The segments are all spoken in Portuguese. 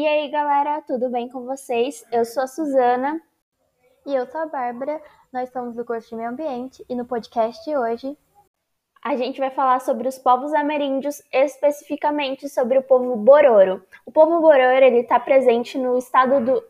E aí, galera, tudo bem com vocês? Eu sou a Suzana. E eu sou a Bárbara. Nós somos do curso de Meio Ambiente e no podcast de hoje a gente vai falar sobre os povos ameríndios, especificamente sobre o povo Bororo. O povo Bororo ele está presente no estado do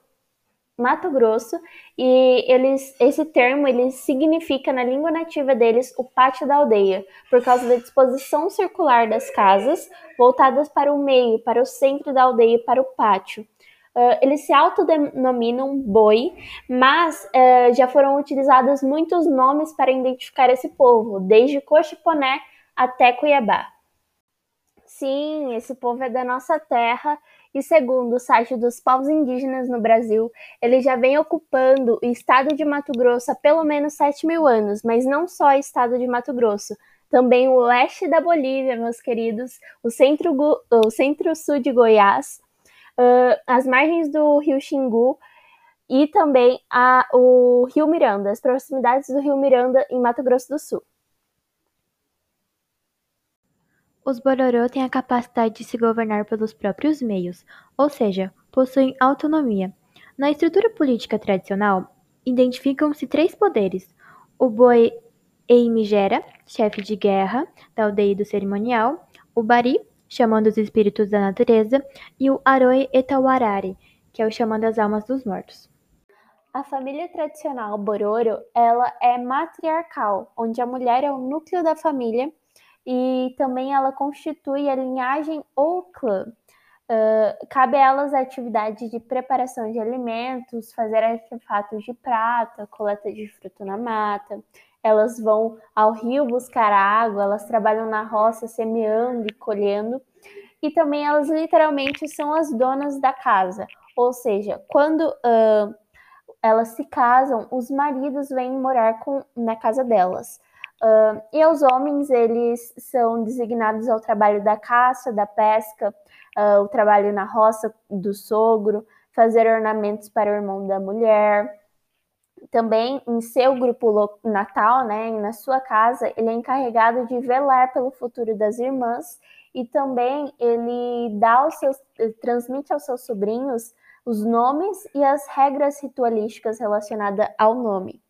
Mato Grosso e eles, esse termo ele significa na língua nativa deles o pátio da aldeia, por causa da disposição circular das casas voltadas para o meio, para o centro da aldeia e para o pátio. Uh, eles se autodenominam boi, mas uh, já foram utilizados muitos nomes para identificar esse povo, desde Cochiponé até Cuiabá. Sim, esse povo é da nossa terra e, segundo o site dos povos indígenas no Brasil, ele já vem ocupando o estado de Mato Grosso há pelo menos 7 mil anos, mas não só o estado de Mato Grosso, também o oeste da Bolívia, meus queridos, o centro-sul o centro de Goiás, uh, as margens do rio Xingu e também a, o rio Miranda, as proximidades do rio Miranda em Mato Grosso do Sul. Os Bororô têm a capacidade de se governar pelos próprios meios, ou seja, possuem autonomia. Na estrutura política tradicional, identificam-se três poderes: o boi Eimigera, chefe de guerra da aldeia do cerimonial, o Bari, chamando os espíritos da natureza, e o Aroi Etawarari, que é o chamando as almas dos mortos. A família tradicional Bororo, ela é matriarcal, onde a mulher é o núcleo da família e também ela constitui a linhagem ou clã. Uh, cabe a elas a atividade de preparação de alimentos, fazer artefatos de prata, coleta de fruto na mata, elas vão ao rio buscar água, elas trabalham na roça semeando e colhendo, e também elas literalmente são as donas da casa, ou seja, quando uh, elas se casam, os maridos vêm morar com, na casa delas. Uh, e os homens, eles são designados ao trabalho da caça, da pesca, uh, o trabalho na roça do sogro, fazer ornamentos para o irmão da mulher, também em seu grupo natal, né, na sua casa, ele é encarregado de velar pelo futuro das irmãs e também ele dá aos seus, transmite aos seus sobrinhos os nomes e as regras ritualísticas relacionadas ao nome.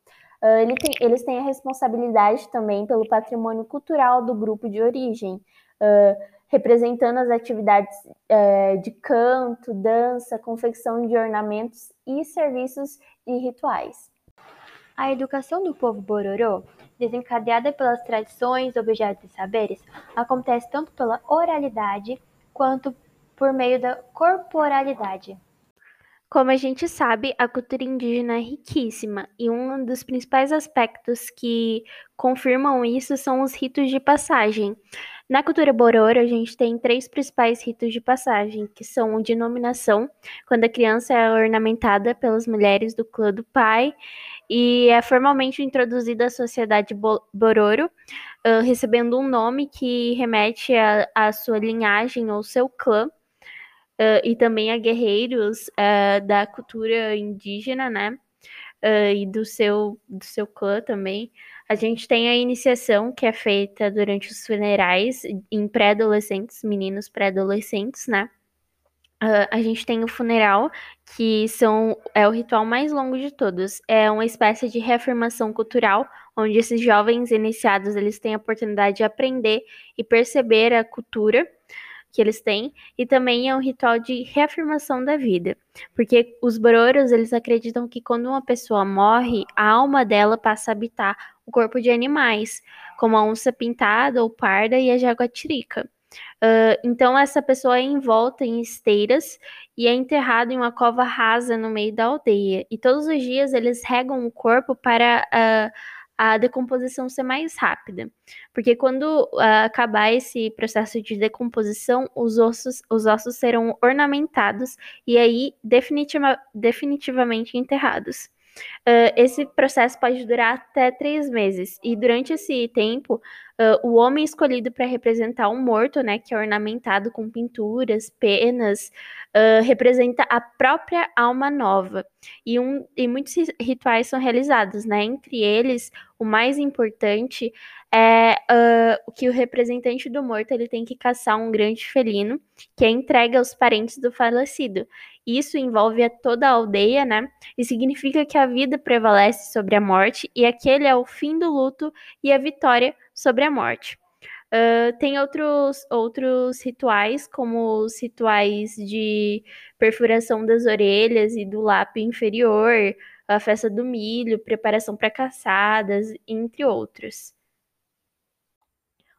Uh, ele tem, eles têm a responsabilidade também pelo patrimônio cultural do grupo de origem, uh, representando as atividades uh, de canto, dança, confecção de ornamentos e serviços e rituais. A educação do povo Bororô, desencadeada pelas tradições, objetos e saberes, acontece tanto pela oralidade quanto por meio da corporalidade. Como a gente sabe, a cultura indígena é riquíssima e um dos principais aspectos que confirmam isso são os ritos de passagem. Na cultura Bororo, a gente tem três principais ritos de passagem, que são o de nominação, quando a criança é ornamentada pelas mulheres do clã do pai e é formalmente introduzida à sociedade Bororo, recebendo um nome que remete à sua linhagem ou seu clã, uh, e também a guerreiros uh, da cultura indígena, né? e do seu, do seu clã também. A gente tem a iniciação que é feita durante os funerais em pré-adolescentes, meninos pré-adolescentes, né? Uh, a gente tem o funeral, que são, é o ritual mais longo de todos. É uma espécie de reafirmação cultural, onde esses jovens iniciados eles têm a oportunidade de aprender e perceber a cultura que eles têm, e também é um ritual de reafirmação da vida, porque os bororos eles acreditam que quando uma pessoa morre, a alma dela passa a habitar o corpo de animais, como a onça pintada ou parda e a jaguatirica. Uh, então, essa pessoa é envolta em esteiras e é enterrada em uma cova rasa no meio da aldeia. E todos os dias eles regam o corpo para uh, a decomposição ser mais rápida. Porque quando uh, acabar esse processo de decomposição, os ossos, os ossos serão ornamentados e aí definitiva, definitivamente enterrados. Uh, esse processo pode durar até três meses, e durante esse tempo, Uh, o homem escolhido para representar um morto, né, que é ornamentado com pinturas, penas, uh, representa a própria alma nova. E, um, e muitos rituais são realizados, né? Entre eles, o mais importante é uh, que o representante do morto ele tem que caçar um grande felino que é entregue aos parentes do falecido. Isso envolve a toda a aldeia, né? E significa que a vida prevalece sobre a morte e aquele é o fim do luto e a vitória sobre a morte. Uh, tem outros, outros rituais, como os rituais de perfuração das orelhas e do lábio inferior, a festa do milho, preparação para caçadas, entre outros.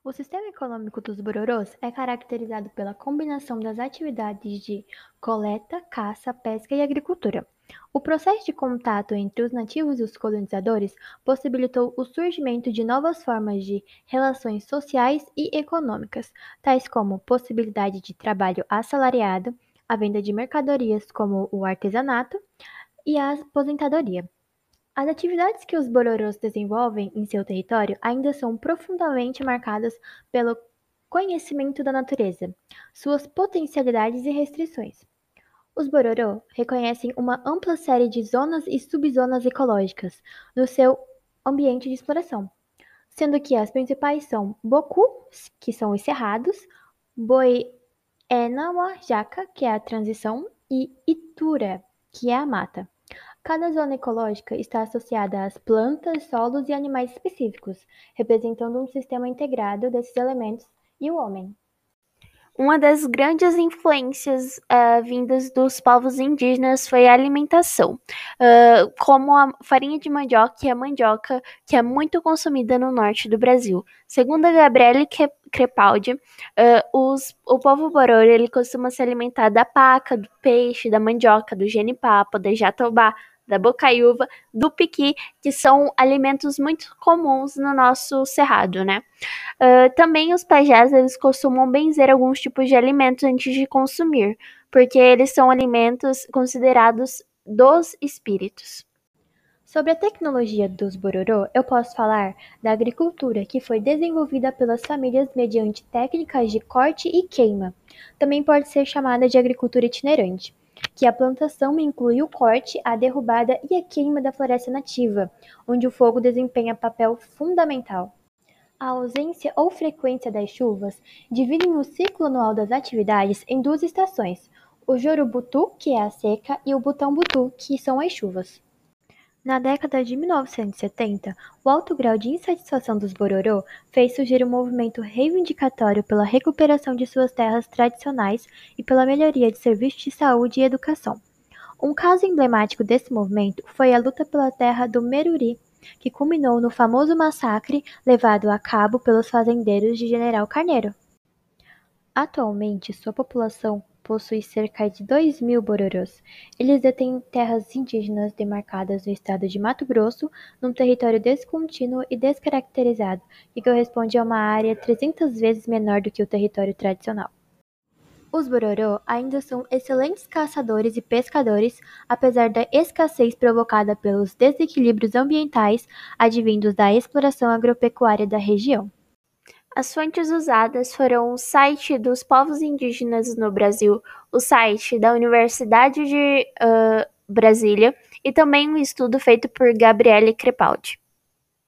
O sistema econômico dos Bororôs é caracterizado pela combinação das atividades de coleta, caça, pesca e agricultura. O processo de contato entre os nativos e os colonizadores possibilitou o surgimento de novas formas de relações sociais e econômicas, tais como possibilidade de trabalho assalariado, a venda de mercadorias como o artesanato e a aposentadoria. As atividades que os Bororôs desenvolvem em seu território ainda são profundamente marcadas pelo conhecimento da natureza, suas potencialidades e restrições. Os Bororô reconhecem uma ampla série de zonas e subzonas ecológicas no seu ambiente de exploração, sendo que as principais são Boku, que são os cerrados, Boenawa Jaca, que é a transição, e Itura, que é a mata. Cada zona ecológica está associada às plantas, solos e animais específicos, representando um sistema integrado desses elementos e o homem. Uma das grandes influências uh, vindas dos povos indígenas foi a alimentação, uh, como a farinha de mandioca e a mandioca, que é muito consumida no norte do Brasil. Segundo a Gabriele Crepaldi, uh, os, o povo bororo ele costuma se alimentar da paca, do peixe, da mandioca, do genipapo, da jatobá, da bocaiúva, do piqui, que são alimentos muito comuns no nosso cerrado, né? Uh, também os pajés, eles costumam benzer alguns tipos de alimentos antes de consumir, porque eles são alimentos considerados dos espíritos. Sobre a tecnologia dos Bororô, eu posso falar da agricultura que foi desenvolvida pelas famílias mediante técnicas de corte e queima. Também pode ser chamada de agricultura itinerante que a plantação inclui o corte, a derrubada e a queima da floresta nativa, onde o fogo desempenha papel fundamental. A ausência ou frequência das chuvas dividem o ciclo anual das atividades em duas estações: o Jorubutu, que é a seca, e o Butambutu, que são as chuvas. Na década de 1970, o alto grau de insatisfação dos Bororô fez surgir um movimento reivindicatório pela recuperação de suas terras tradicionais e pela melhoria de serviços de saúde e educação. Um caso emblemático desse movimento foi a luta pela terra do Meruri, que culminou no famoso massacre levado a cabo pelos fazendeiros de General Carneiro. Atualmente, sua população possui cerca de dois mil bororôs. Eles detêm terras indígenas demarcadas no estado de Mato Grosso, num território descontínuo e descaracterizado, que corresponde a uma área 300 vezes menor do que o território tradicional. Os Bororô ainda são excelentes caçadores e pescadores, apesar da escassez provocada pelos desequilíbrios ambientais advindos da exploração agropecuária da região. As fontes usadas foram o site dos povos indígenas no Brasil, o site da Universidade de uh, Brasília e também um estudo feito por Gabriele Crepaldi.